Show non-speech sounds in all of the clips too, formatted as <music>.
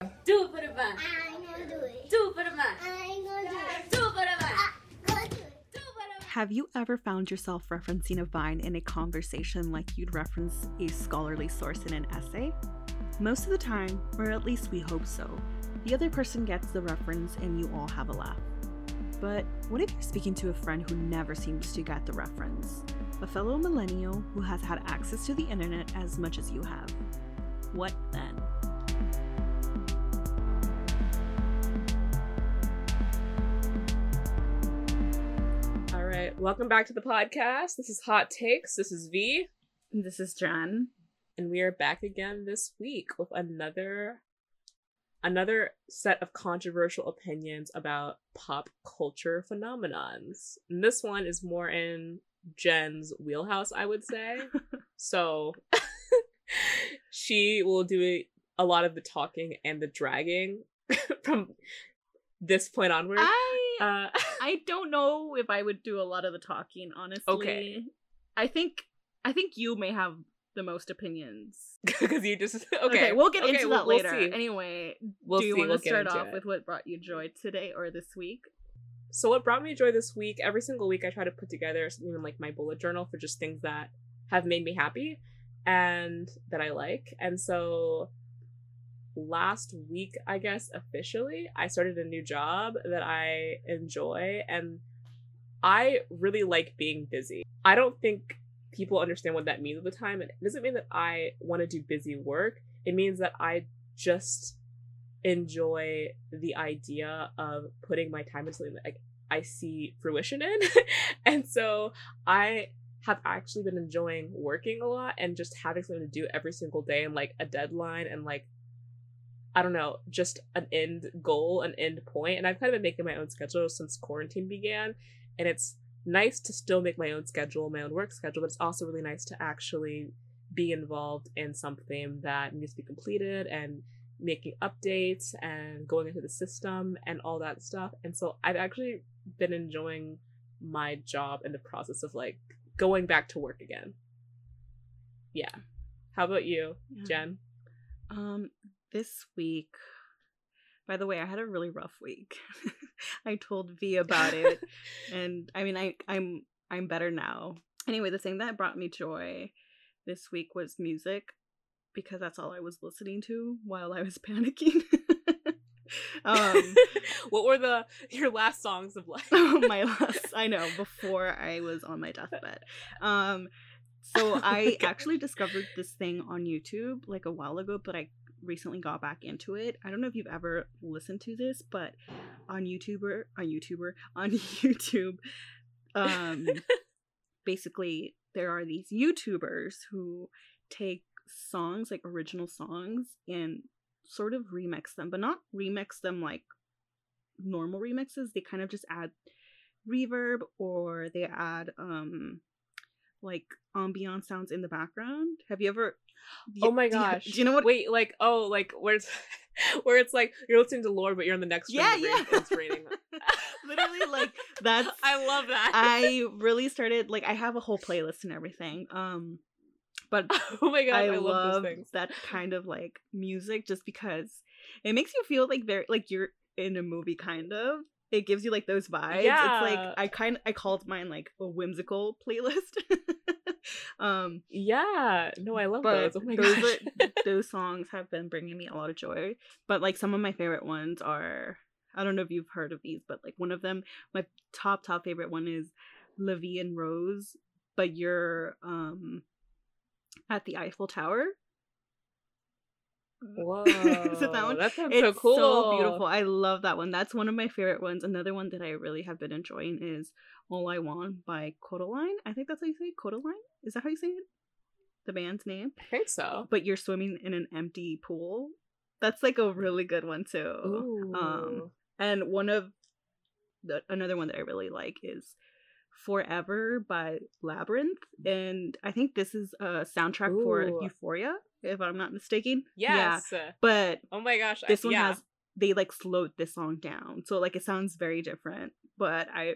Do it for the man. I ain't gonna do it. Do it for the man. I ain't gonna do it. Do it for the man. Gonna do it. Do it for the man. Have you ever found yourself referencing a vine in a conversation like you'd reference a scholarly source in an essay? Most of the time, or at least we hope so, the other person gets the reference and you all have a laugh. But what if you're speaking to a friend who never seems to get the reference? A fellow millennial who has had access to the internet as much as you have. What then? Right, welcome back to the podcast. This is Hot Takes. This is V, This is Jen. and we are back again this week with another another set of controversial opinions about pop culture phenomenons. And this one is more in Jen's wheelhouse, I would say. <laughs> so <laughs> she will do a lot of the talking and the dragging <laughs> from this point onward. I Uh, <laughs> I don't know if I would do a lot of the talking, honestly. Okay. I think I think you may have the most opinions. <laughs> because you just <laughs> okay. we'll get Okay, into we'll- that we'll later. see. Anyway, We'll do you want we'll to start off it. with what brought you joy today or this week? So what brought me joy this week? Every single week, I try to put together in like my bullet journal for just things that have made me happy and that I like. And so last week, I guess officially, I started a new job that I enjoy, and I really like being busy. I don't think people understand what that means at the time. And It doesn't mean that I want to do busy work. It means that I just enjoy the idea of putting my time into something that like I see fruition in. <laughs> and so I have actually been enjoying working a lot and just having something to do every single day and like a deadline and like I don't know, just an end goal, an end point. And I've kind of been making my own schedule since quarantine began. And it's nice to still make my own schedule, my own work schedule, but it's also really nice to actually be involved in something that needs to be completed and making updates and going into the system and all that stuff. And so I've actually been enjoying my job in the process of like going back to work again. Yeah. How about you, Jen? Um, this week. By the way, I had a really rough week. <laughs> I told V about it, <laughs> and I mean, I I'm I'm better now. Anyway, the thing that brought me joy this week was music, because that's all I was listening to while I was <laughs> panicking. um, what were the your last songs of life? my last I know before I was on my deathbed. Um so I Okay. actually discovered this thing on YouTube like a while ago, but I recently got back into it. I don't know if you've ever listened to this, but on YouTuber on YouTuber <laughs> on YouTube um <laughs> basically there are these YouTubers who take songs like original songs and sort of remix them, but not remix them like normal remixes. They kind of just add reverb or they add um like ambient sounds in the background. Have you ever oh my do you- gosh. Do you know what Wait, like oh, like where it's <laughs> where it's like you're listening to Lorde, but you're in the next room. Yeah, rain- yeah. It's raining. <laughs> <laughs> Literally like that's I love that. I really started like I have a whole playlist and everything. Um but oh my god, I, I, love, love those things. that kind of like music just because it makes you feel like very like you're in a movie kind of. It gives you like those vibes. Yeah. It's like I kind I called mine like a whimsical playlist. <laughs> um Yeah, no, I love those. Oh my <laughs> those are- <laughs> those songs have been bringing me a lot of joy. But like some of my favorite ones are I don't know if you've heard of these, but like one of them, my top top favorite one is La Vie en Rose, but you're um at the Eiffel Tower. Whoa, <laughs> Is it that one? That sounds It's so cool. so beautiful. I love that one. That's one of my favorite ones. Another one that I really have been enjoying is All I Want by Kodaline. I think that's how you say it. Kodaline? Is that how you say it? The band's name? I think so. But you're swimming in an empty pool. That's like a really good one too. Ooh. Um, and one of the another one that I really like is Forever by Labrinth, and I think this is a soundtrack for Euphoria, if I'm not mistaken. yes. Yeah, but Oh my gosh. I- this one yeah. has they like slowed this song down, so like it sounds very different. But I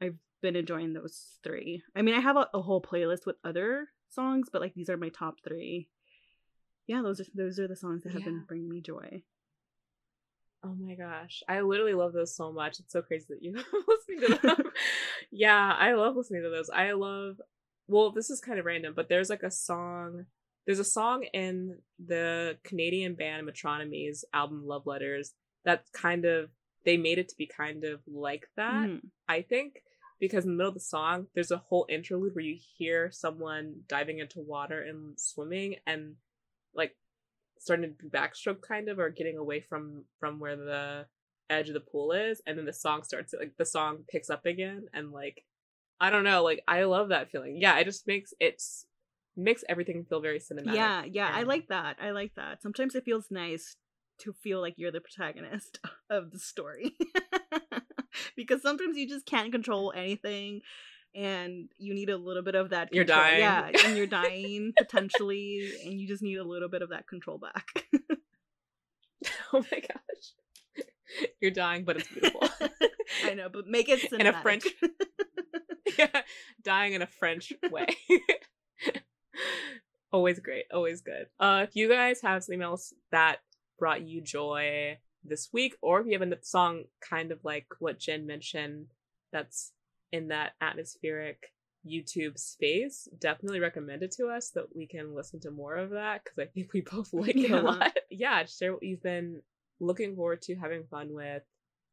I've been enjoying those three. I mean, I have a, a whole playlist with other songs, but like these are my top three. Yeah, those are those are the songs that have Yeah. been bringing me joy. Oh my gosh. I literally love those so much. It's so crazy that you <laughs> listening to them. <laughs> yeah, I love listening to those. I love well, this is kind of random, but there's like a song there's a song in the Canadian band Metronomy's album Love Letters that kind of they made it to be kind of like that, Mhm. I think. Because in the middle of the song, there's a whole interlude where you hear someone diving into water and swimming and like starting to backstroke kind of or getting away from from where the edge of the pool is and then the song starts like the song picks up again and like i don't know like i love that feeling yeah it just makes it's makes everything feel very cinematic Yeah, yeah, I like that. I like that. Sometimes it feels nice to feel like you're the protagonist <laughs> of the story. <laughs> because sometimes you just can't control anything and you need a little bit of that You're dying. Yeah, <laughs> and you're dying potentially and you just need a little bit of that control back. oh my gosh you're dying but it's beautiful I know, but make it In a. French- yeah dying in a french way <laughs> always great always good. Uh if you guys have something else that brought you joy this week or if you have a song kind of like what jen mentioned that's in that atmospheric youtube space definitely recommend it to us that we can listen to more of that because i think we <laughs> both like it a lot. Yeah share what you've been looking forward to having fun with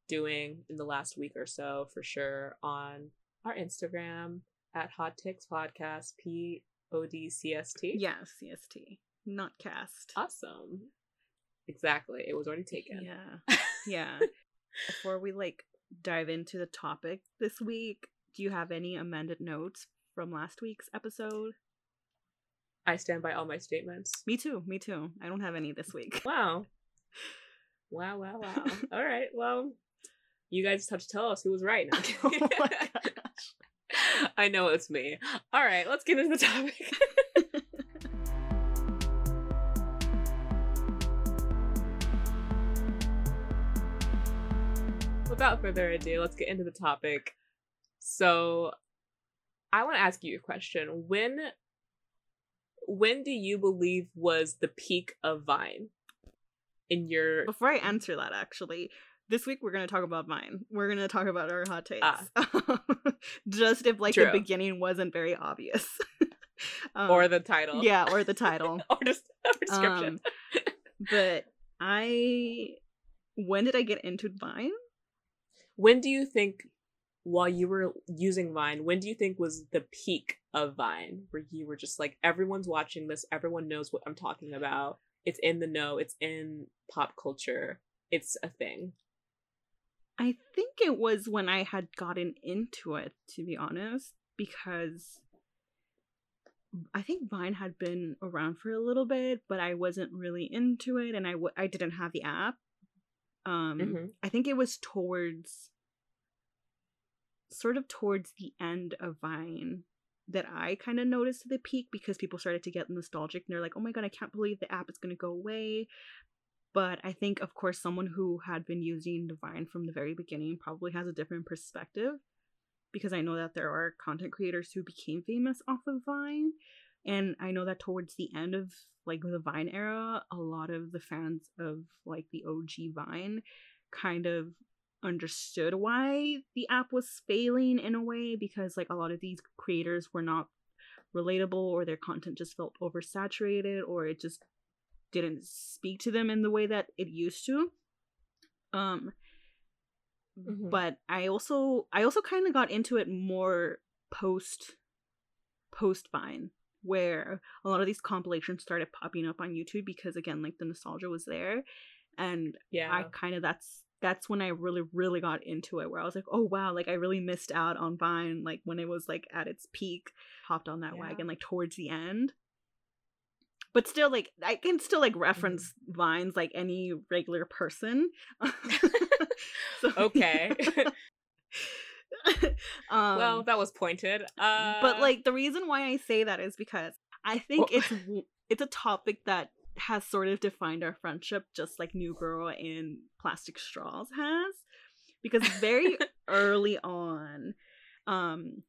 doing in the last week or so for sure on our Instagram at Hot Takes Podcast, P O D C S T. yeah, CST. Not cast. Awesome. Exactly. It was already taken. Yeah. <laughs> Yeah. Before we like dive into the topic this week, do you have any amended notes from last week's episode? I stand by all my statements. Me too. Me too. I don't have any this week. <laughs> Wow. Wow, wow, wow. <laughs> All right. Well, you guys just have to tell us who was right. now. Oh. <laughs> I know it's me. All right, let's get into the topic. <laughs> Without further ado, let's get into the topic. So, I want to ask you a question. When when do you believe was the peak of Vine in your Before I answer that, actually, this week we're gonna talk about mine. We're gonna talk about our hot takes. Ah. <laughs> Just if like the beginning wasn't very obvious. <laughs> um, or the title? yeah, or the <laughs> title. or just or description. Um, but I when did I get into Vine? when do you think while you were using Vine, when do you think was the peak of Vine where you were just like everyone's watching this, everyone knows what I'm talking about. It's in the know, it's in pop culture. It's a thing. I think it was when I had gotten into it, to be honest, because I think Vine had been around for a little bit, but I wasn't really into it, and I w- I didn't have the app. Um, Mhm. I think it was towards, sort of towards the end of Vine that I kind of noticed the peak because people started to get nostalgic and they're like, oh my god, I can't believe the app is going to go away. But I think, of course, someone who had been using Divine from the very beginning probably has a different perspective because I know that there are content creators who became famous off of Vine. And I know that towards the end of like the Vine era, a lot of the fans of like the OG Vine kind of understood why the app was failing in a way because like a lot of these creators were not relatable or their content just felt oversaturated or it just didn't speak to them in the way that it used to um Mhm. but i also i also kind of got into it more post post vine where a lot of these compilations started popping up on youtube because again like the nostalgia was there and Yeah. I kind of that's that's when I really really got into it where I was like, "Oh wow, like I really missed out on Vine like when it was like at its peak." Hopped on that Yeah. wagon like towards the end. But still like I can still like reference Vines like any regular person. <laughs> So- okay. <laughs> <laughs> um well, that was pointed. Uh but like the reason why I say that is because I think Well- it's it's a topic that has sort of defined our friendship just like New Girl and Plastic Straws has because very early on um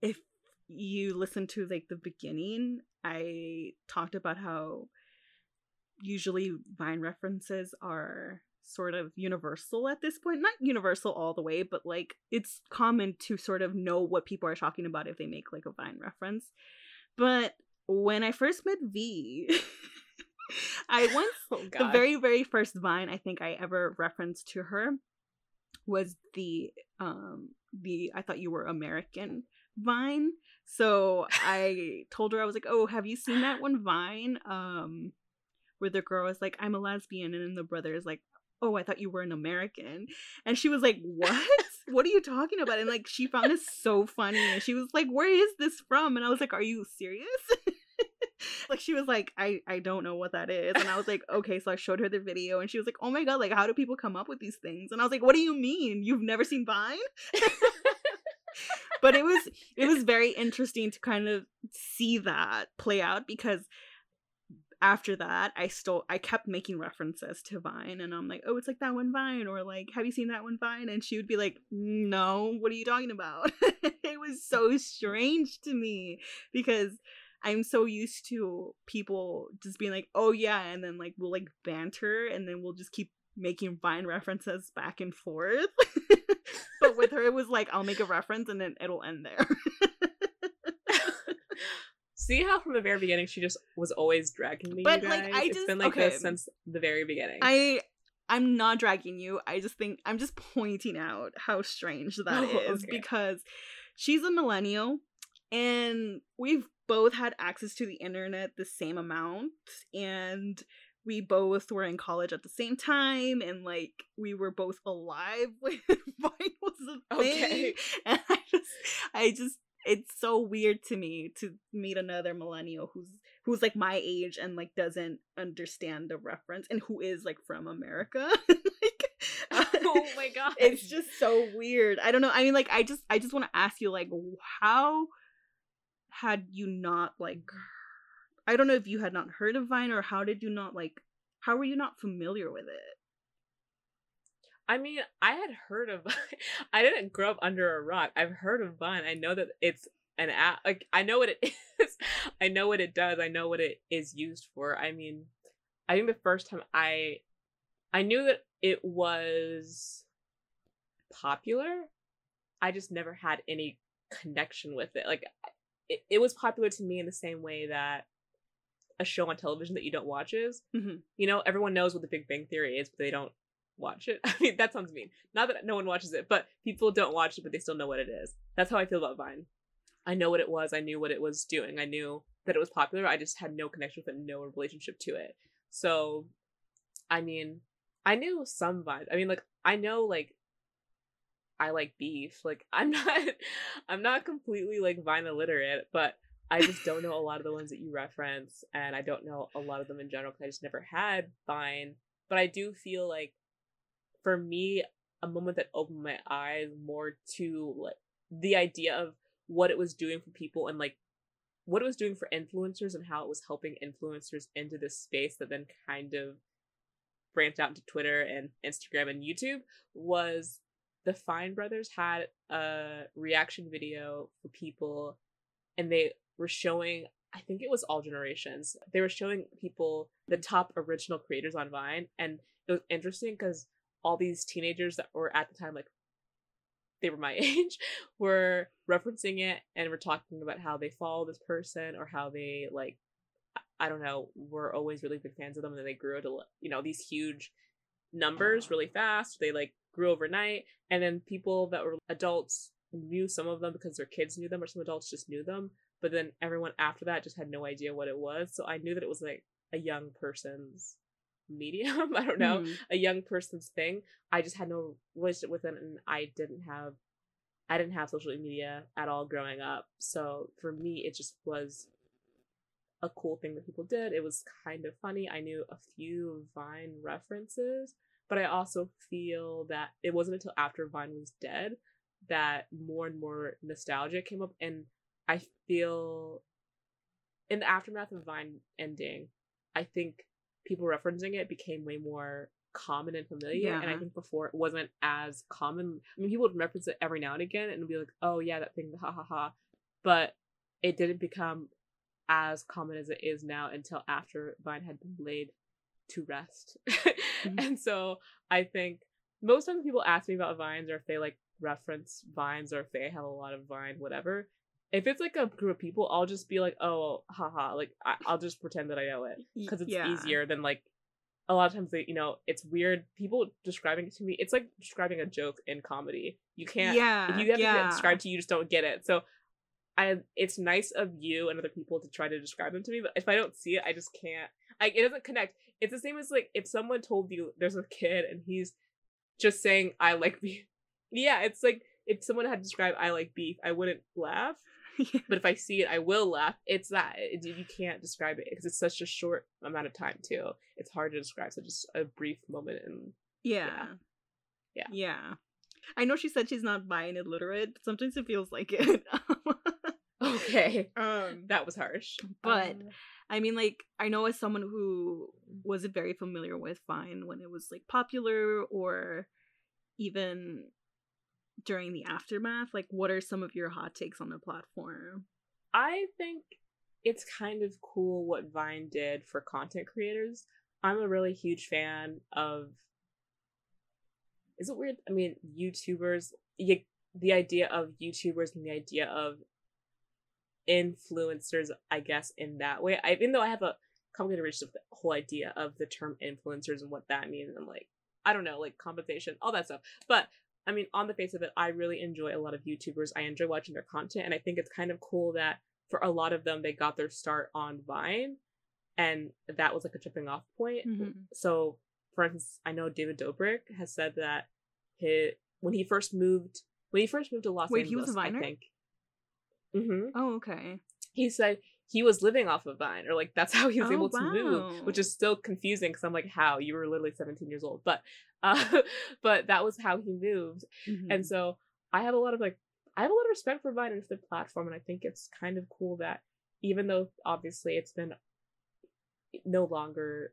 if you listen to like the beginning I talked about how usually Vine references are sort of universal at this point. Not universal all the way, but like it's common to sort of know what people are talking about if they make like a Vine reference. But when I first met V, <laughs> I once Oh the very very first Vine I think I ever referenced to her was the um the I thought you were American Vine. So I told her I was like, "Oh, have you seen that one Vine um where the girl is like, "I'm a lesbian," and then the brother is like, "Oh, I thought you were an American." And she was like, "What? <laughs> what are you talking about?" And like she found it so funny and she was like, "Where is this from?" And I was like, "Are you serious?" <laughs> like she was like I I don't know what that is and I was like okay so I showed her the video and she was like oh my god like how do people come up with these things and I was like what do you mean you've never seen Vine <laughs> but it was it was very interesting to kind of see that play out because after that I still I kept making references to Vine and I'm like oh it's like that one Vine or like have you seen that one Vine and she would be like no what are you talking about <laughs> it was so strange to me because I'm so used to people just being like, oh yeah, and then like we'll like banter and then we'll just keep making Vine references back and forth. <laughs> but with her, it was like, I'll make a reference and then it'll end there. <laughs> See how from the very beginning she just was always dragging me. But, like? I It's just- been like okay. this since the very beginning. I. I'm not dragging you. I just think I'm just pointing out how strange that <laughs> is Oh, okay. because she's a millennial and we've both had access to the internet the same amount and we both were in college at the same time and like we were both alive <laughs> when Vine was a thing. Okay. <laughs> And I just I just it's so weird to me to meet another millennial who's who's like my age and like doesn't understand the reference and who is like from America. <laughs> like oh my god. it's just so weird. I don't know. I mean, like, I just, I just want to ask you, like, how had you not like? Mm-hmm. I don't know if you had not heard of Vine or how did you not like? How were you not familiar with it? I mean, I had heard of <laughs> I didn't grow up under a rock. I've heard of Vine. I know that it's an app. Like I know what it <laughs> is. I know what it does. I know what it is used for. I mean, I think the first time I I knew that it was popular. I just never had any connection with it. Like it, it was popular to me in the same way that a show on television that you don't watch is. Mhm. You know, everyone knows what the Big Bang Theory is, but they don't watch it. <laughs> I mean, that sounds mean. Not that no one watches it, but people don't watch it, but they still know what it is. That's how I feel about Vine. I know what it was. I knew what it was doing. I knew that it was popular. I just had no connection with it, no relationship to it. So, I mean, I knew some Vine. I mean, like I know like I like beef. Like I'm <laughs> not, I'm not completely like Vine illiterate, but I just don't know a lot of the ones that you reference, and I don't know a lot of them in general because I just never had Vine. But I do feel like, for me, a moment that opened my eyes more to like the idea of what it was doing for people and like what it was doing for influencers and how it was helping influencers into this space that then kind of branched out into Twitter and Instagram and YouTube was the Fine Brothers had a reaction video for people and they were showing I think it was all generations. They were showing people the top original creators on Vine and it was interesting because all these teenagers that were at the time like they were my <laughs> age were referencing it and were talking about how they follow this person or how they like I don't know were always really big fans of them and then they grew to you know these huge numbers really fast they like grew overnight and then people that were adults knew some of them because their kids knew them or some adults just knew them but then everyone after that just had no idea what it was. So i knew that it was like a young person's medium. <laughs> I don't know. Hmm. a young person's thing. I just had no relationship with it and i didn't have i didn't have social media at all growing up. So for me it just was a cool thing that people did. It was kind of funny. I knew a few vine references but i also feel that it wasn't until after vine was dead that more and more nostalgia came up and i feel in the aftermath of vine ending i think people referencing it became way more common and familiar and i think before it wasn't as common i mean people would reference it every now and again and be like oh yeah that thing ha ha ha but it didn't become as common as it is now until after vine had been laid to rest <laughs> Mhm. And so I think most times people ask me about vines or if they like reference vines or if they have a lot of vine, whatever. If it's like a group of people, I'll just be like, oh, haha. Like, I- I'll just pretend that I know it because it's yeah. easier than like a lot of times they, you know, it's weird. People describing it to me, it's like describing a joke in comedy. You can't, yeah. if you have yeah. to describe to you, you just don't get it. So I, it's nice of you and other people to try to describe them to me, but if I don't see it, I just can't. I, it doesn't connect. It's the same as like if someone told you there's a kid and he's just saying I like beef. <laughs> Yeah, it's like if someone had described I like beef, I wouldn't laugh. <laughs> Yeah. But if I see it, I will laugh. It's that it, you can't describe it because it's such a short amount of time too. It's hard to describe such a, a brief moment and Yeah. Yeah. Yeah. I know she said she's not Vine illiterate, but sometimes it feels like it. <laughs> okay, um, that was harsh. But- Um, I mean, like, I know as someone who wasn't very familiar with Vine when it was like popular or even during the aftermath, like, what are some of your hot takes on the platform? I think it's kind of cool what Vine did for content creators. I'm a really huge fan of. Is it weird? I mean, YouTubers. You, the idea of YouTubers and the idea of influencers, I guess, in that way. I, even though I have a complicated relationship with the whole idea of the term influencers and what that means, and like, I don't know, like compensation, all that stuff. But I mean, on the face of it, I really enjoy a lot of YouTubers. I enjoy watching their content, and I think it's kind of cool that for a lot of them, they got their start on Vine, and that was like a jumping off point. Mhm. So, for instance, I know David Dobrik has said that he when he first moved when he first moved to Los Wait, he was Angeles, a Viner? I think. Mm-hmm. Oh, okay. He said he was living off of Vine, or like that's how he was Oh, able to move, which is still confusing because I'm like, how? You were literally 17 years old, but uh, <laughs> but that was how he moved, Mhm. and so I have a lot of like I have a lot of respect for Vine and for the platform, and I think it's kind of cool that even though obviously it's been no longer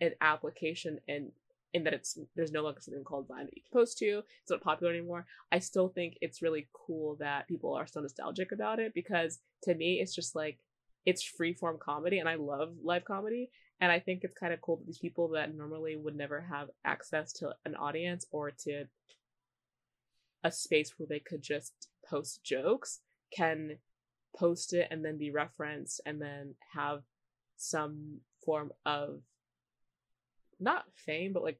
an application and in that it's there's no longer something called Vine that you can post to, it's not popular anymore. I still think it's really cool that people are so nostalgic about it because to me it's just like it's free form comedy and I love live comedy. And I think it's kind of cool that these people that normally would never have access to an audience or to a space where they could just post jokes can post it and then be referenced and then have some form of not fame but like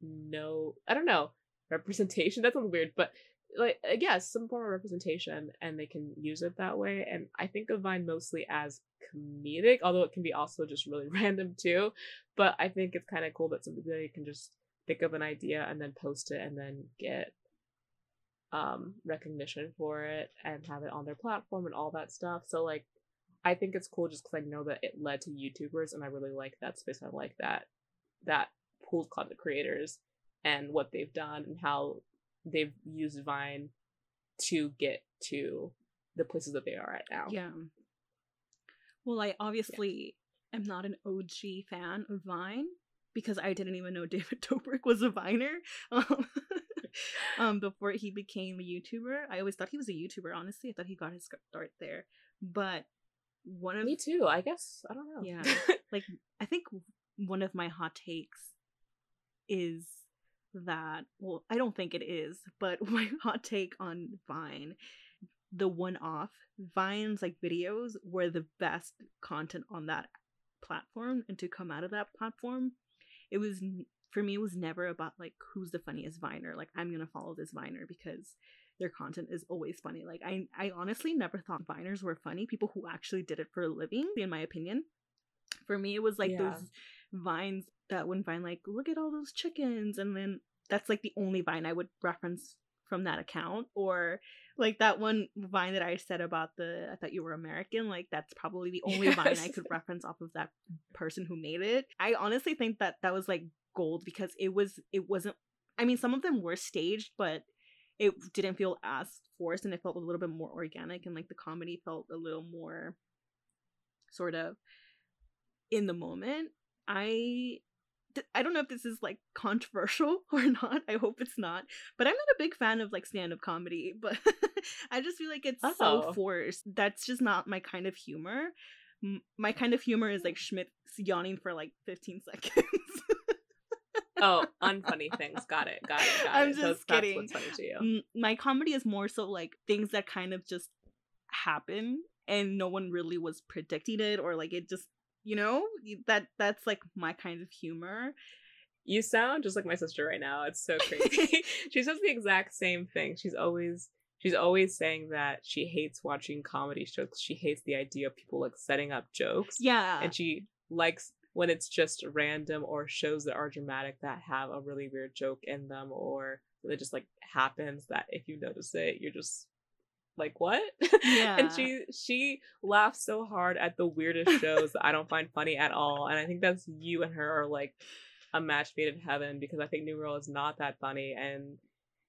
no i don't know representation <laughs> that sounds weird but like uh, yes some form of representation and they can use it that way and i think of vine mostly as comedic although it can be also just really <laughs> random too but i think it's kind of cool that somebody can just think of an idea and then post it and then get um recognition for it and have it on their platform and all that stuff so like i think it's cool just because i know that it led to youtubers and i really like that space i like that that pooled content creators and what they've done and how they've used vine to get to the places that they are at now Yeah. Well, I obviously am not an OG fan of Vine because I didn't even know <laughs> David Dobrik was a Viner. Um, <laughs> um, before he became a YouTuber, I always thought he was a YouTuber. Honestly, I thought he got his start there. But one of me too i guess i don't know Yeah. <laughs> like I think one of my hot takes is that well, I don't think it is, but <laughs> my hot take on Vine, the one off Vine's like videos were the best content on that platform and to come out of that platform, it was for me it was never about like who's the funniest Viner. Like I'm gonna follow this Viner because their content is always funny. Like I I honestly never thought Viners were funny. People who actually did it for a living, in my opinion. For me, it was like Yeah. those vines that when Vine like, look at all those chickens, and then that's like the only Vine I would reference from that account. Or like that one Vine that I said about the I thought you were American, like that's probably the only <laughs> Vine I could reference off of that person who made it. I honestly think that that was like gold because it was it wasn't I mean some of them were staged, but it didn't feel as forced and it felt a little bit more organic and like the comedy felt a little more sort of in the moment. I I don't know if this is like controversial <laughs> or not. I hope it's not. But I'm not a big fan of like stand-up comedy, but <laughs> I just feel like it's so Oh. forced. That's just not my kind of humor. M- My kind of humor is like Schmidt yawning for like 15 seconds. <laughs> oh, unfunny things. Got it. Got it. Got I'm it. So just that's kidding. what's funny to you. My comedy is more so like things that kind of just happen and no one really was predicting it or like it just you know that that's like my kind of humor You sound just like my sister right now. It's so <laughs> crazy. <laughs> she says the exact same thing. She's always she's always saying that she hates watching comedy shows. She hates the idea of people like setting up jokes. yeah And she likes when it's just random or shows that are dramatic that have a really weird joke in them or that just like happens that if you notice it, you're just like what? <laughs> Yeah. and she she laughs so hard at the weirdest shows that I don't find funny at all. And I think that's you and her are like a match made in heaven because I think New Girl is not that funny and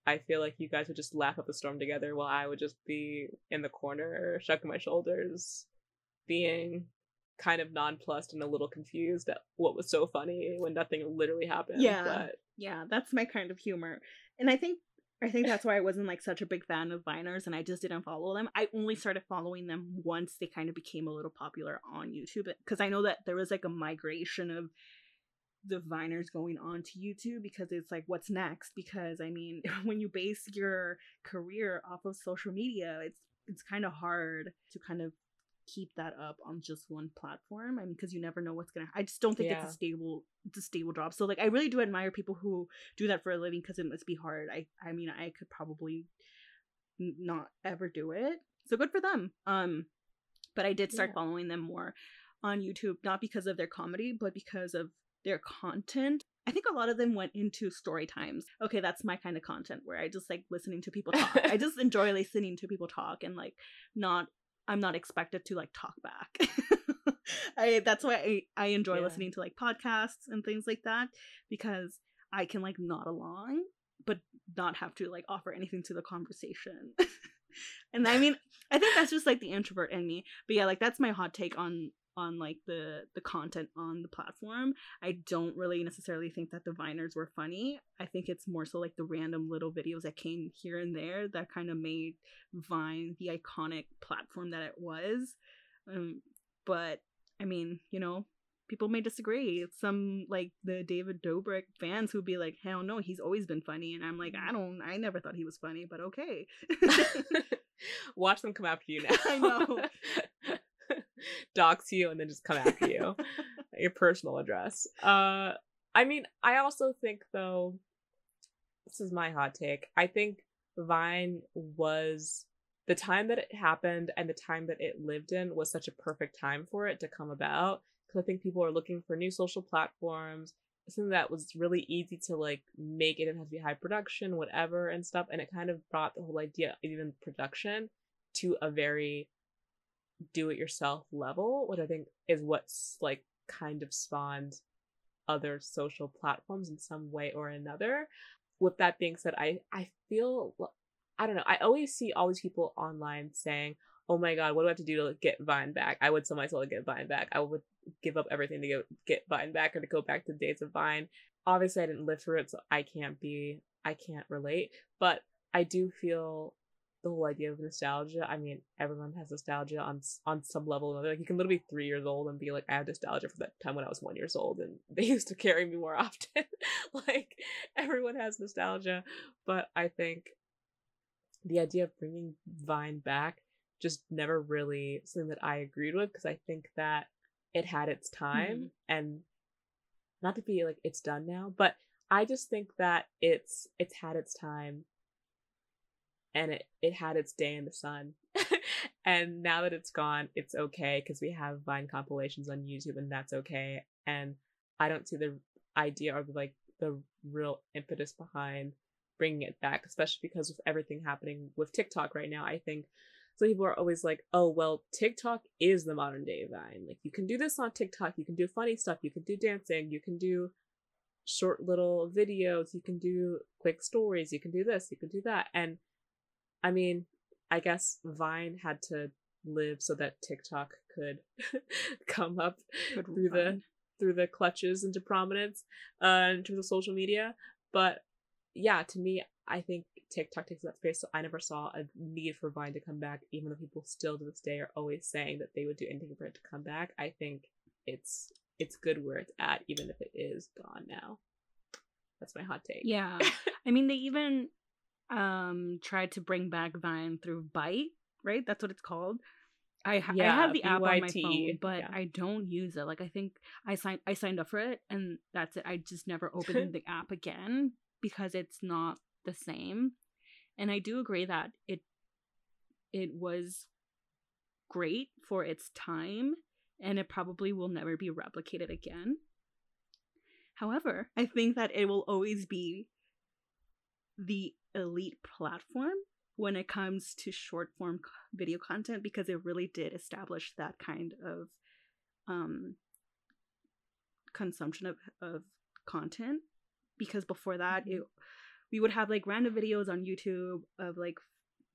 I feel like you guys would just laugh up a storm together while I would just be in the corner, shrugging my shoulders, being kind of nonplussed and a little confused at what was so funny when nothing literally happened. Yeah. But yeah that's my kind of humor and i think i think that's why i wasn't like such a big fan of viners and i just didn't follow them. I only started following them once they kind of became a little popular on youtube because i know that there was like a migration of the viners going on to youtube because it's like what's next? Because i mean <laughs> when you base your career off of social media it's it's kind of hard to kind of keep that up on just one platform i mean because you never know what's gonna i just don't think Yeah. it's a stable it's a stable job. So like i really do admire people who do that for a living because it must be hard. I i mean i could probably n- not ever do it. So good for them. Um but i did start Yeah. following them more on youtube not because of their comedy but because of their content. I think a lot of them went into story times. Okay that's my kind of content where i just like listening to people talk. I <laughs> just enjoy listening to people talk and like not i'm not expected to like talk back. <laughs> I that's why i, I enjoy Yeah. listening to like podcasts and things like that because i can like nod along but not have to like offer anything to the conversation. <laughs> And i mean i think that's just like the introvert in me. But yeah like that's my hot take on on like the the content on the platform i don't really necessarily think that the viners were funny. I think it's more so like the random little videos that came here and there that kind of made vine the iconic platform that it was. Um but i mean you know people may disagree. Some like the david dobrik fans who'd be like hell no he's always been funny. And i'm like i don't i never thought he was funny but okay. <laughs> Watch them come after you now. <laughs> I know. <laughs> Dox you and then just come after you. Your personal address. Uh I mean, I also think though this is my hot take. I think Vine was the time that it happened and the time that it lived in was such a perfect time for it to come about because I think people are looking for new social platforms, something that was really easy to like make. It didn't have to be high production, whatever, and stuff. And it kind of brought the whole idea, even production, to a very do-it-yourself level, which I think is what's like kind of spawned other social platforms in some way or another. With that being said, I I feel I don't know. I always see all these people online saying, "Oh my god, what do I have to do to get Vine back? I would sell my soul to get Vine back. I would give up everything to get get Vine back or to go back to the days of Vine." Obviously, I didn't live through it, so I can't be I can't relate. But I do feel the whole idea of nostalgia. I mean, everyone has nostalgia on on some level or another. Like you can literally be three years old and be like, I have nostalgia for that time when I was one years old, and <laughs> they used to carry me more <laughs> often. like everyone has nostalgia, but I think the idea of bringing Vine back just never really something that I agreed with because I think that it had its time mm-hmm. and not to be like it's done now, but I just think that it's it's had its time and it it had its day in the sun. <laughs> and now that it's gone, it's okay because we have Vine compilations on YouTube and that's okay. And I don't see the idea or like the real impetus behind bringing it back, especially because with everything happening with TikTok right now, I think some people are always like, oh, well, TikTok is the modern day Vine. Like, you can do this on TikTok. You can do funny stuff. You can do dancing. You can do short little videos. You can do quick stories. You can do this. You can do that. And I mean, I guess Vine had to live so that TikTok could <laughs> come up Good through the through the clutches into prominence uh, in terms of social media. But yeah, to me, I think TikTok takes that space. So I never saw a need for Vine to come back, even though people still to this day are always saying that they would do anything for it to come back. I think it's it's good where it's at, even if it is gone now. That's my hot take. Yeah. <laughs> I mean, they even um tried to bring back Vine through Byte, right? That's what it's called. I, ha- I have the app on my phone, but yeah. I don't use it. Like I think I signed I signed up for it, and that's it. I just never opened <laughs> the app again because it's not the same. And I do agree that it it was great for its time, and it probably will never be replicated again. However, I think that it will always be the elite platform when it comes to short form video content because it really did establish that kind of um consumption of, of content because before that it we would have like random videos on YouTube of like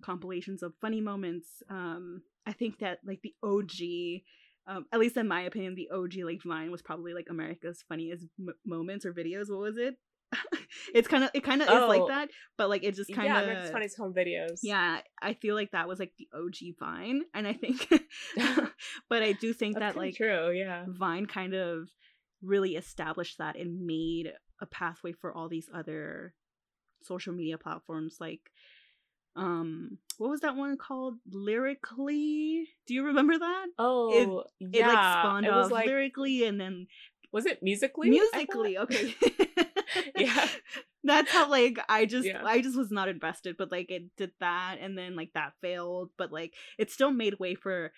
compilations of funny moments um I think that like the OG um, at least in my opinion, the OG like Vine was probably like America's funniest m- moments or videos. What was it? <laughs> it's kind of it kind of is Oh. like that, but like it just kind yeah, of America's Funniest Home Videos. yeah. I feel like that was like the OG Vine, and I think, <laughs> <laughs> but I do think That's that like true. Yeah. Vine kind of really established that and made a pathway for all these other social media platforms like um what was that one called lyrically do you remember that Oh, it yeah. like spawned it off was like lyrically and then was it musically? Musically okay <laughs> Yeah. that's how like i just Yeah. i just was not invested but like it did that and then like that failed but like it still made way for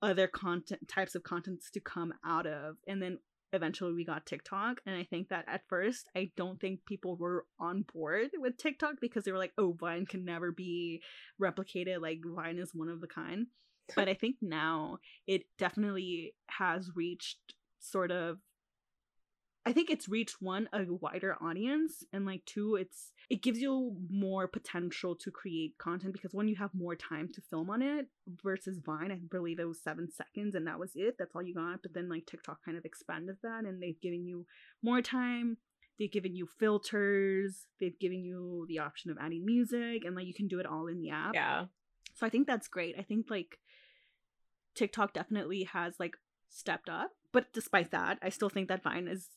other content types of contents to come out of and then eventually we got tiktok and i think that at first i don't think people were on board with tiktok because they were like oh vine can never be replicated like vine is one of the kind but i think now it definitely has reached sort of I think it's reached one a wider audience and like two it's it gives you more potential to create content because when you have more time to film on it versus Vine I believe it was 7 seconds and that was it that's all you got but then like TikTok kind of expanded that and they've given you more time they've given you filters they've given you the option of adding music and like you can do it all in the app Yeah. so I think that's great. I think like TikTok definitely has like stepped up, but despite that, I still think that Vine is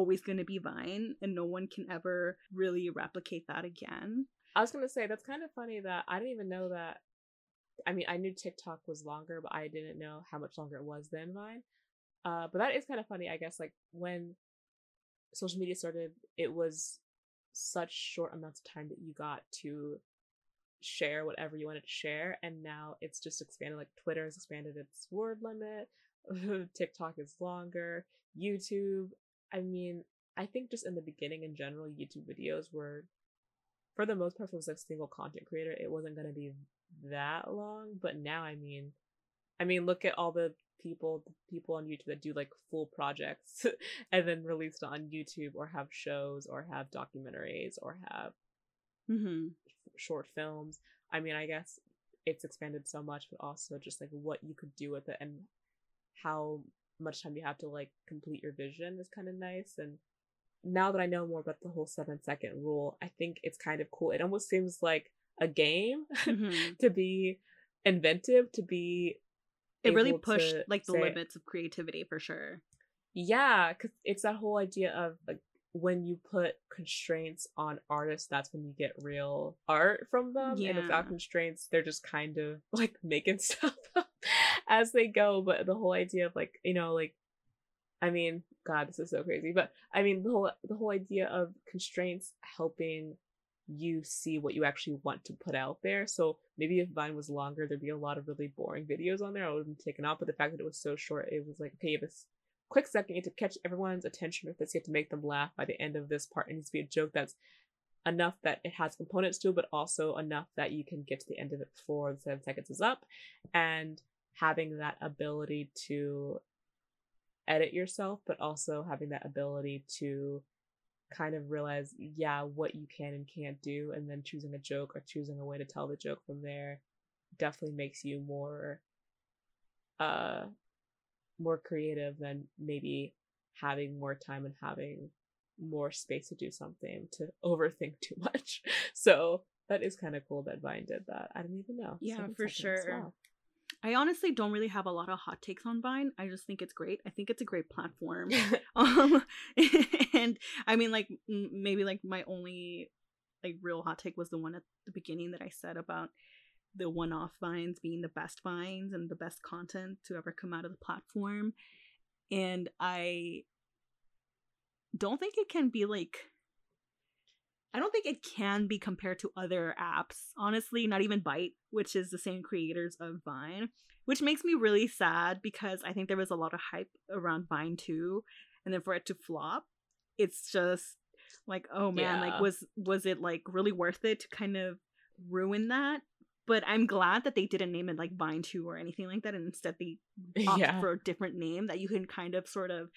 always going to be Vine and no one can ever really replicate that again. I was gonna say that's kind of funny that I didn't even know that. I mean, I knew TikTok was longer, but I didn't know how much longer it was than Vine. Uh, but that is kind of funny, I guess. Like when social media started, it was such short amounts of time that you got to share whatever you wanted to share, and now it's just expanded. Like Twitter has expanded its word limit. <laughs> TikTok is longer. YouTube. I mean, I think just in the beginning, in general, YouTube videos were for the most part, was like single content creator, it wasn't gonna be that long. But now, I mean, I mean, look at all the people, the people on YouTube that do like full projects <laughs> and then release it on YouTube, or have shows, or have documentaries, or have Mm-hmm. short films. I mean, I guess it's expanded so much, but also just like what you could do with it and how much time you have to like complete your vision is kind of nice. And now that I know more about the whole seven second rule, I think it's kind of cool. It almost seems like a game Mhm. <laughs> to be inventive, to be It really pushed like the say- limits of creativity for sure. Yeah, because it's that whole idea of like when you put constraints on artists, that's when you get real art from them. And without constraints, they're just kind of like making <laughs> stuff up as they go. But the whole idea of like, you know, like I mean, God, this is so crazy. But I mean the whole the whole idea of constraints helping you see what you actually want to put out there. So maybe if Vine was longer, there'd be a lot of really boring videos on there. I would have been taken out. But the fact that it was so short, it was like, okay, this quick second, you have to catch everyone's attention with this. You have to make them laugh by the end of this part. It needs to be a joke that's enough that it has components to, it, but also enough that you can get to the end of it before the seven seconds is up. And having that ability to edit yourself, but also having that ability to kind of realize, yeah, what you can and can't do, and then choosing a joke or choosing a way to tell the joke from there definitely makes you more uh more creative than maybe having more time and having more space to do something to overthink too <laughs> much. So that is kind of cool that Vine did that. I didn't even know. Yeah, for sure. wow. I honestly don't really have a lot of hot takes on Vine. I just think it's great. I think it's a great platform. <laughs> um, <laughs> and I mean, like maybe like my only like real hot take was the one at the beginning that I said about the one-off vines being the best vines and the best content to ever come out of the platform. And I don't think it can be like I don't think it can be compared to other apps. Honestly, not even Byte, which is the same creators of Vine, which makes me really sad because I think there was a lot of hype around Vine too, and then for it to flop, it's just like, oh man, Yeah. like was was it like really worth it to kind of ruin that? But I'm glad that they didn't name it like Vine 2 or anything like that, and instead they <laughs> opted yeah. for a different name that you can kind of sort of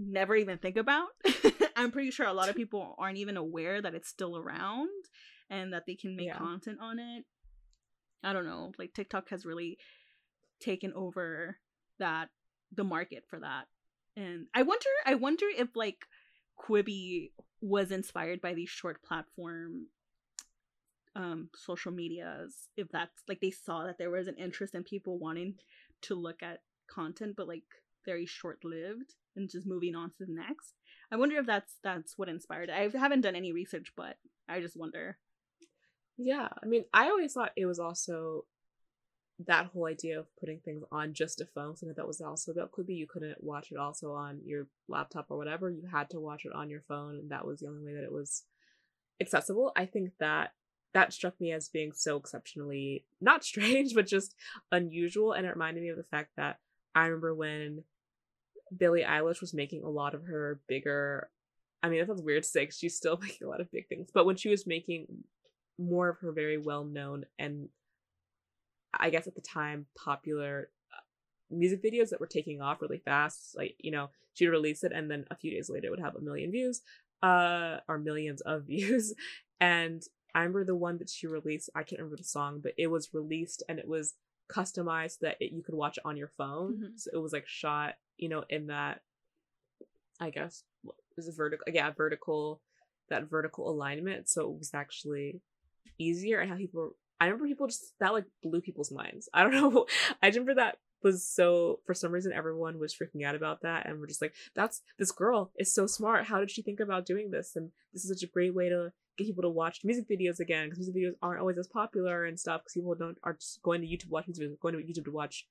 never even think about. <laughs> I'm pretty sure a lot of people aren't even aware that it's still around and that they can make Yeah. content on it. I don't know, like TikTok has really taken over that the market for that. And I wonder I wonder if like Quibi was inspired by these short platform um social medias if that's like they saw that there was an interest in people wanting to look at content but like very short lived and just moving on to the next i wonder if that's that's what inspired it i haven't done any research but i just wonder Yeah, I mean, I always thought it was also that whole idea of putting things on just a phone. Something that was also about Quibi. You couldn't watch it also on your laptop or whatever. You had to watch it on your phone, and that was the only way that it was accessible. I think that that struck me as being so exceptionally not <laughs> strange, but just unusual, and it reminded me of the fact that I remember when Billie Eilish was making a lot of her bigger. I mean, that sounds weird to say 'cause she's still <laughs> making a lot of big things, but when she was making more of her very well known and I guess at the time popular uh, music videos that were taking off really fast. Like, you know, she'd release it and then a few days later it would have a million views, uh, or millions of <laughs> views. And I remember the one that she released, I can't remember the song, but it was released and it was customized so that it, you could watch it on your phone. Mhm. So it was like shot, you know, in that, I guess, was a vertical, yeah, vertical, that vertical alignment. So it was actually easier and how people I remember people just that like blew people's minds. I don't <laughs> know. I remember that was so for some reason everyone was freaking out about that and we're just like, that's this girl is so smart. How did she think about doing this? And this is such a great way to get people to watch music videos again because music videos aren't always as popular and stuff because people don't are just going to YouTube to watch music videos, going to YouTube to watch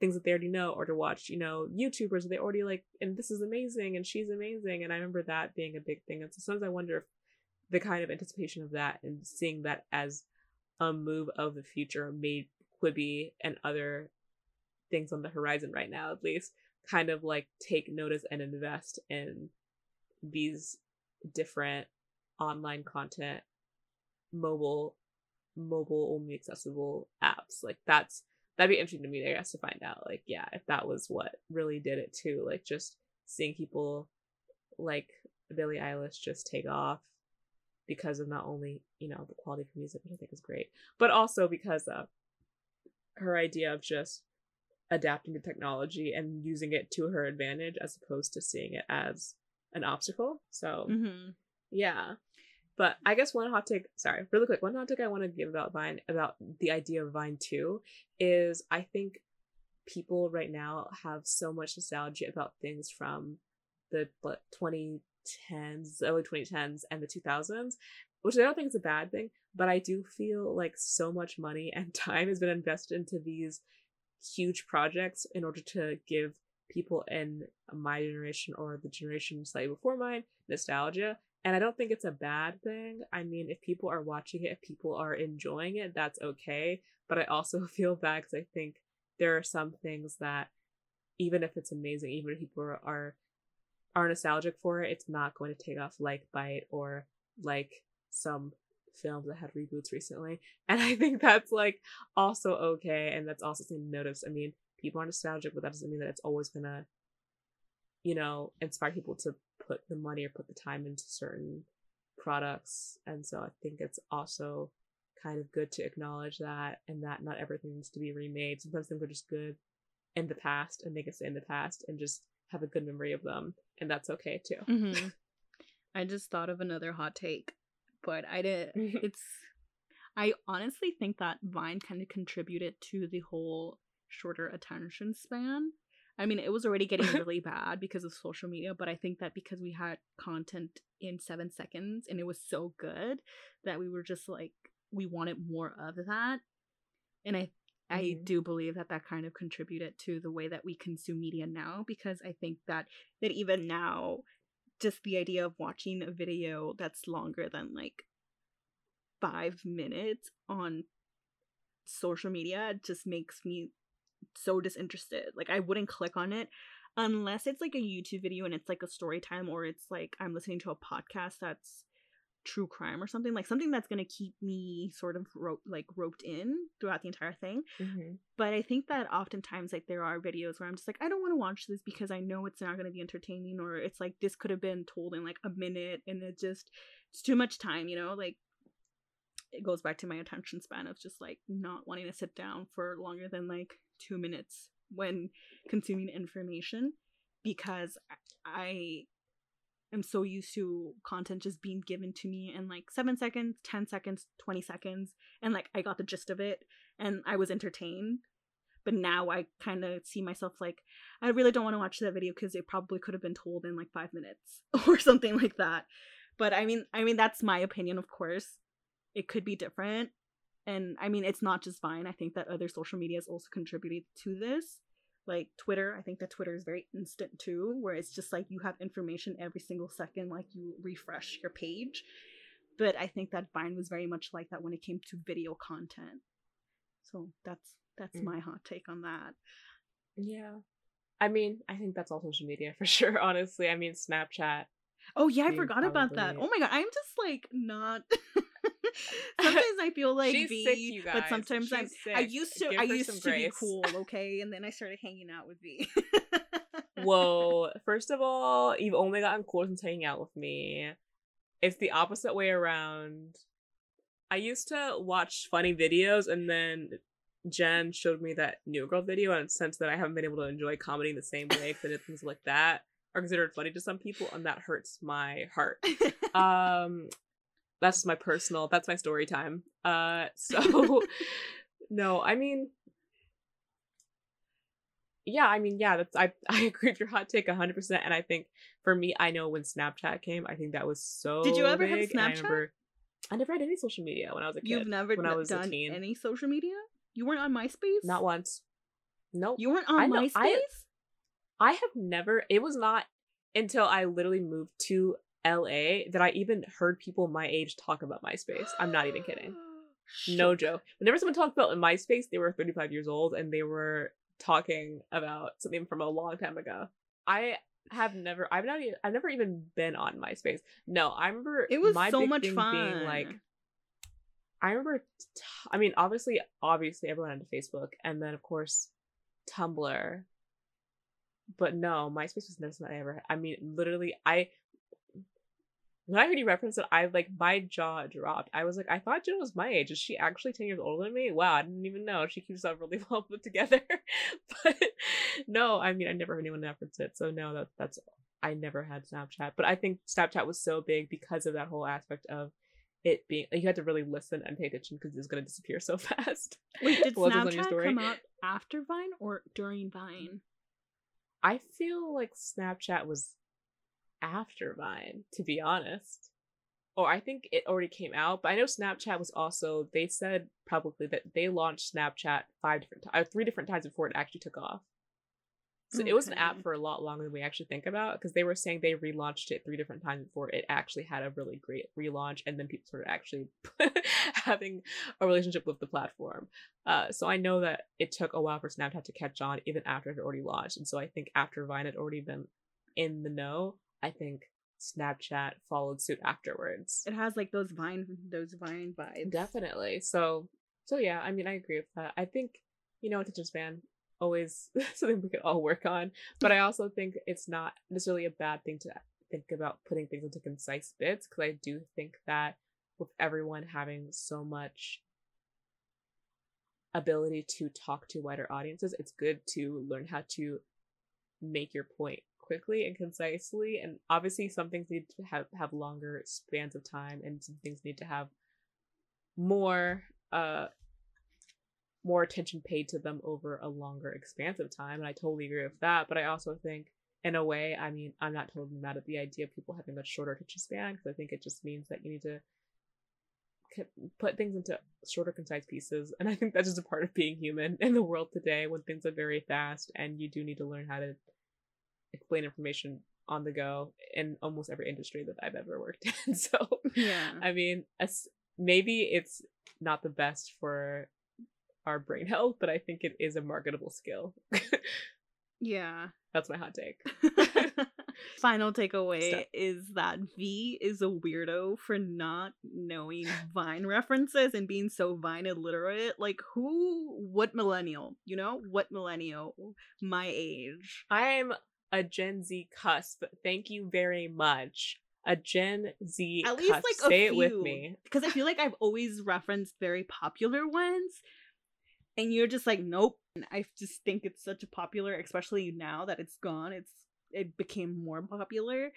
things that they already know or to watch, you know, YouTubers they already like and this is amazing and she's amazing. And I remember that being a big thing. And so sometimes I wonder if the kind of anticipation of that and seeing that as a move of the future made Quibi and other things on the horizon right now, at least, kind of like take notice and invest in these different online content, mobile, mobile only accessible apps. Like that's that'd be interesting to me, I guess, to find out. Like, yeah, if that was what really did it too. Like just seeing people like Billie Eilish just take off because of not only you know the quality of her music which i think is great but also because of her idea of just adapting to technology and using it to her advantage as opposed to seeing it as an obstacle so mm-hmm. yeah but i guess one hot take sorry really quick one hot take i want to give about vine about the idea of vine 2 is i think people right now have so much nostalgia about things from the what, 2010s early 2010s and the 2000s which i don't think is a bad thing but i do feel like so much money <laughs> and time has been invested into these huge projects in order to give people in my generation or the generation slightly before mine nostalgia and i don't think it's a bad thing. I mean if people are watching it if people are enjoying it that's okay. But i also <laughs> feel bad because i think there are some things that even if it's amazing even if people are, are nostalgic for it it's not going to take off like Byte or like some films that had reboots recently. <laughs> And i think that's like also okay and that's also something to notice. I mean people are nostalgic but that doesn't mean that it's always gonna you know inspire people to put the money or put the time into certain products. And so i think it's also kind of good to acknowledge that and that not everything needs to be remade. Sometimes things are just good in the past and they can stay in the past and just have a good memory of them. And that's okay too. Mm-hmm. <laughs> i just thought of another hot take but i didn't. <laughs> It's I honestly think that Vine kind of contributed to the whole shorter attention span. I mean, it was already getting <laughs> really bad because of social media, but I think that because we had content in seven seconds and it was so good that we were just like, we wanted more of that. And I I Mhm. do believe that that kind of contributed to the way that we consume media now because I think that that even now just the idea of watching a video that's longer than like 5 minutes on social media just makes me so disinterested. Like I wouldn't click on it unless it's like a YouTube video and it's like a story time or it's like I'm listening to a podcast that's true crime or something like something that's going to keep me sort of ro- like roped in throughout the entire thing Mm-hmm. but i think that oftentimes like there are videos where i'm just like i don't want to watch this because i know it's not going to be entertaining or it's like this could have been told in like a minute and it just it's too much time you know like it goes back to my attention span of just like not wanting to sit down for longer than like two minutes when consuming information because i am so used to content just being given to me in like seven seconds, 10 seconds, 20 seconds, and like I got the gist of it and I was entertained. But now I kind of see myself like, I really don't want to watch that video because it probably could have been told in like five minutes <laughs> or something like that. But I mean, I mean, that's my opinion, of course. It could be different. And I mean, it's not just Vine. I think that other social media has also contributed to this like Twitter. I think that Twitter is very instant too, where it's just like you have information every single second, like you refresh your page. But I think that Vine was very much like that when it came to video content. So that's that's Mm. my hot take on that. Yeah. I mean, I think that's all social media for <laughs> sure, honestly. I mean, Snapchat. Oh yeah, I Being forgot about that. Oh my god, I'm just like not. <laughs> <laughs> sometimes I feel like She's V, sick, but sometimes I'm. She's I used to. Give I used to be cool, okay, and then I started hanging out with V. Whoa. <laughs> First of all, you've only gotten cool since hanging out with me. It's the opposite way around. I used to watch funny videos and then Jen showed me that New Girl video and since that I haven't been able to enjoy comedy in the same way because things like that are considered funny to some people and that hurts my heart. <laughs> um that's my personal that's my story time. Uh <laughs> so no, I mean yeah, I mean, yeah, that's I <laughs> I agree with your hot take hundred percent. And I think for me, I know when Snapchat came, I think that was so. Did you ever have big, I Snapchat? remember I never had any social media when I was a kid. You've never when I d- was a done teen. any social media. You weren't on MySpace. Not once. Nope. You weren't on I know- MySpace. I- I have never. It was not until I literally moved to LA that I even heard people my age talk about MySpace. I'm not even kidding. <gasps> No joke. Whenever someone talked about MySpace, they were 35 years old and they were talking about something from a long time ago. I have never. I've not. e- I've never even been on MySpace. No, I remember. It was so much fun. Being like, I remember. T- I mean, obviously, obviously, everyone had Facebook, and then of course, Tumblr. But no, MySpace was never something I ever. I mean, literally, I when I heard you reference it, I like my jaw dropped. I was like, I thought Jen was my age. Is she actually ten years older than me? Wow, I didn't even know. She keeps herself really <laughs> well put together. <laughs> but no, I mean, I never heard anyone reference it. So no, that that's I never had Snapchat. But I think Snapchat was so big because of that whole aspect of it being like you had to really listen and pay attention because it's gonna disappear so <laughs> fast. Wait, did was your Snapchat come out after Vine or during Vine? I feel like Snapchat was after Vine, to be honest. Or I think it already came out, but I know Snapchat was also. They said publicly that they launched Snapchat five different times, three different times before it actually took off. So it was an app for a lot longer than we actually think about because they were saying they relaunched it three different times before it actually had a really great relaunch, and then people started actually <laughs> having a relationship with the platform. Uh, so I know that it took a while for Snapchat to catch on, even after it already launched. And so I think after Vine had already been in the know, I think Snapchat followed suit afterwards. It has like those Vine, those Vine vibes. Definitely. So, so yeah. I mean, I agree with that. I think you know, attention span always <laughs> something we could all work on. But I also think it's not necessarily a bad thing to think about putting things into concise bits because I do think that with everyone having so much ability to talk to wider audiences, it's good to learn how to make your point quickly and concisely. And obviously, some things need to have have longer spans of time, and some things need to have more uh more attention paid to them over a longer expanse of time and i totally agree with that but i also think in a way i mean i'm not totally mad at the idea of people having a shorter attention span because i think it just means that you need to put things into shorter concise pieces and i think that's just a part of being human in the world today when things are very fast and you do need to learn how to explain information on the go in almost every industry that i've ever worked <laughs> in so Yeah. I mean, as, maybe it's not the best for our brain health, but I think it is a marketable skill. Yeah. <laughs> That's my hot take. <laughs> Final takeaway Stop. is that V is a weirdo for not knowing Vine references and being so Vine illiterate. Like, who, what millennial, you know, what millennial, my age? I'm a Gen Z cusp. Thank you very much. A Gen Z At least, cusp. like, a Say it with me. <laughs> Because I feel like I've always referenced very popular ones. And you're just like, nope. And I just think it's such a popular, especially now that it's gone. It's it became more popular,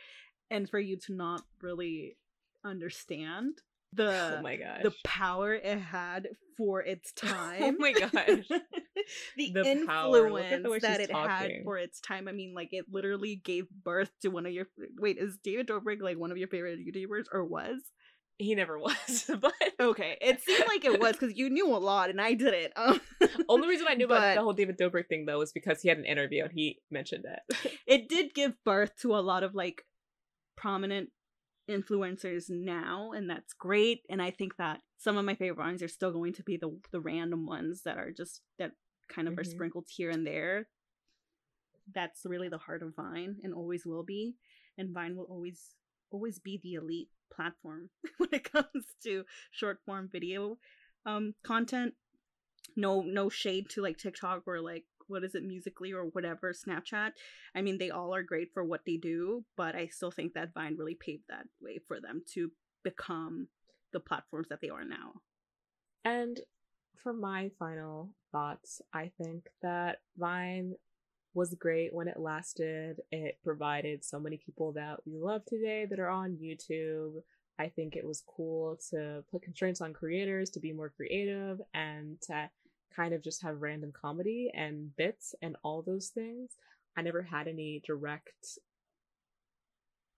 and for you to not really understand the oh my gosh. the power it had for its time. <laughs> oh my gosh. <laughs> <laughs> the, The power. Influence the that it had for its time. I mean, like it literally gave birth to one of your wait, is David Dobrik like one of your favorite YouTubers or was? He never <laughs> was, but Okay, it seemed like it was because you knew a lot and I didn't. Um, <laughs> only reason I knew about the whole David Dobrik thing though was because he had an interview and he mentioned it. it did give birth to a lot of like prominent influencers now, and that's great. And I think that some of my favorite ones are still going to be the the random ones that are just that kind of are Mhm. sprinkled here and there. That's really the heart of Vine and always will be. And Vine will always always be the elite platform <laughs> when it comes to short form video um content. No no shade to like TikTok or like what is it Musical.ly or whatever Snapchat. I mean they all are great for what they do, but I still think that Vine really paved that way for them to become the platforms that they are now. And for my final thoughts, I think that Vine was great when it lasted. It provided so many people that we love today that are on YouTube. I think it was cool to put constraints on creators to be more creative and to kind of just have random comedy and bits and all those things. I never had any direct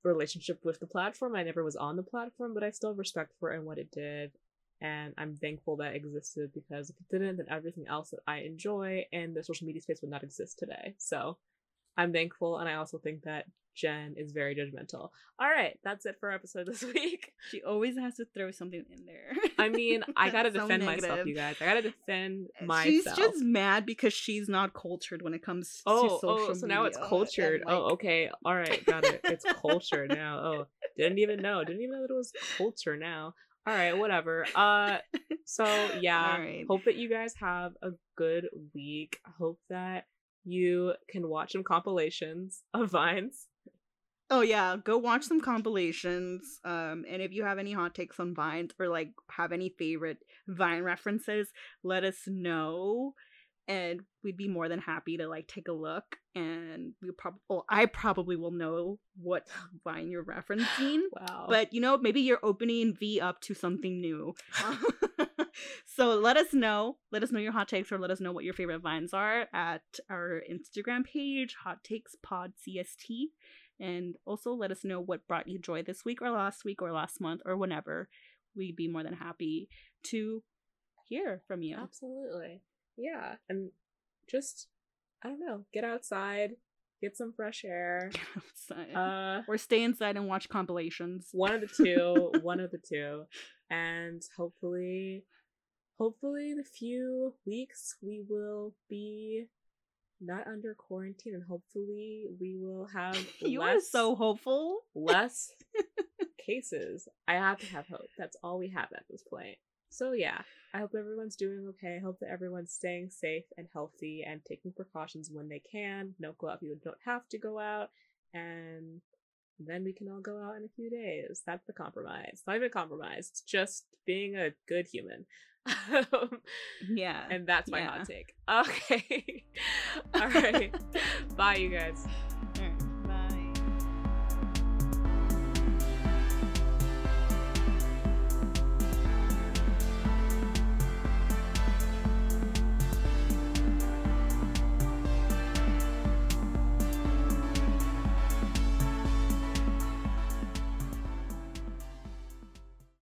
relationship with the platform. I never was on the platform, but I still respect for it and what it did and I'm thankful that existed because if it didn't, then everything else that I enjoy in the social media space would not exist today. So I'm thankful, and I also think that Jen is very judgmental. All right, that's it for our episode this <laughs> week. She always has to throw something in there. I mean, <laughs> I gotta so defend myself, you guys. I gotta defend myself. She's just mad because she's not cultured when it comes Oh, to social media. oh, so now it's cultured. and, oh, okay. All right, got it. It's culture now. Oh, <laughs> didn't even know. Didn't even know that it was culture now. All right, whatever. Uh, <laughs> so yeah, right. hope that you guys have a good week. Hope that you can watch some compilations of vines. Oh yeah, go watch some compilations. Um, and if you have any hot takes on Vines or like have any favorite Vine references, let us know, and we'd be more than happy to like take a look. And we probably, well, I probably will know what <gasps> Vine you're referencing. Wow. But you know, maybe you're opening V up to something new. <laughs> <laughs> so let us know. Let us know your hot takes or let us know what your favorite vines are at our Instagram page, Hot Takes Pod CST. And also let us know what brought you joy this week or last week or last month or whenever. We'd be more than happy to hear from you. Absolutely. Yeah. And just I don't know, get outside, get some fresh air. <laughs> Outside. Uh or stay inside and watch compilations. one of the two, <laughs> one of the two. And hopefully hopefully in a few weeks we will be not under quarantine and hopefully we will have <laughs> You less, are so hopeful. less cases. I have to have hope. That's all we have at this point. So yeah, I hope everyone's doing okay. I hope that everyone's staying safe and healthy and taking precautions when they can. Don't go out if you don't have to go out. And then we can all go out in a few days. That's the compromise. It's not even a compromise. It's just being a good human. <laughs> Um, yeah. and that's my Yeah. hot take. <laughs> Okay. all right. <laughs> Bye, you guys. All right.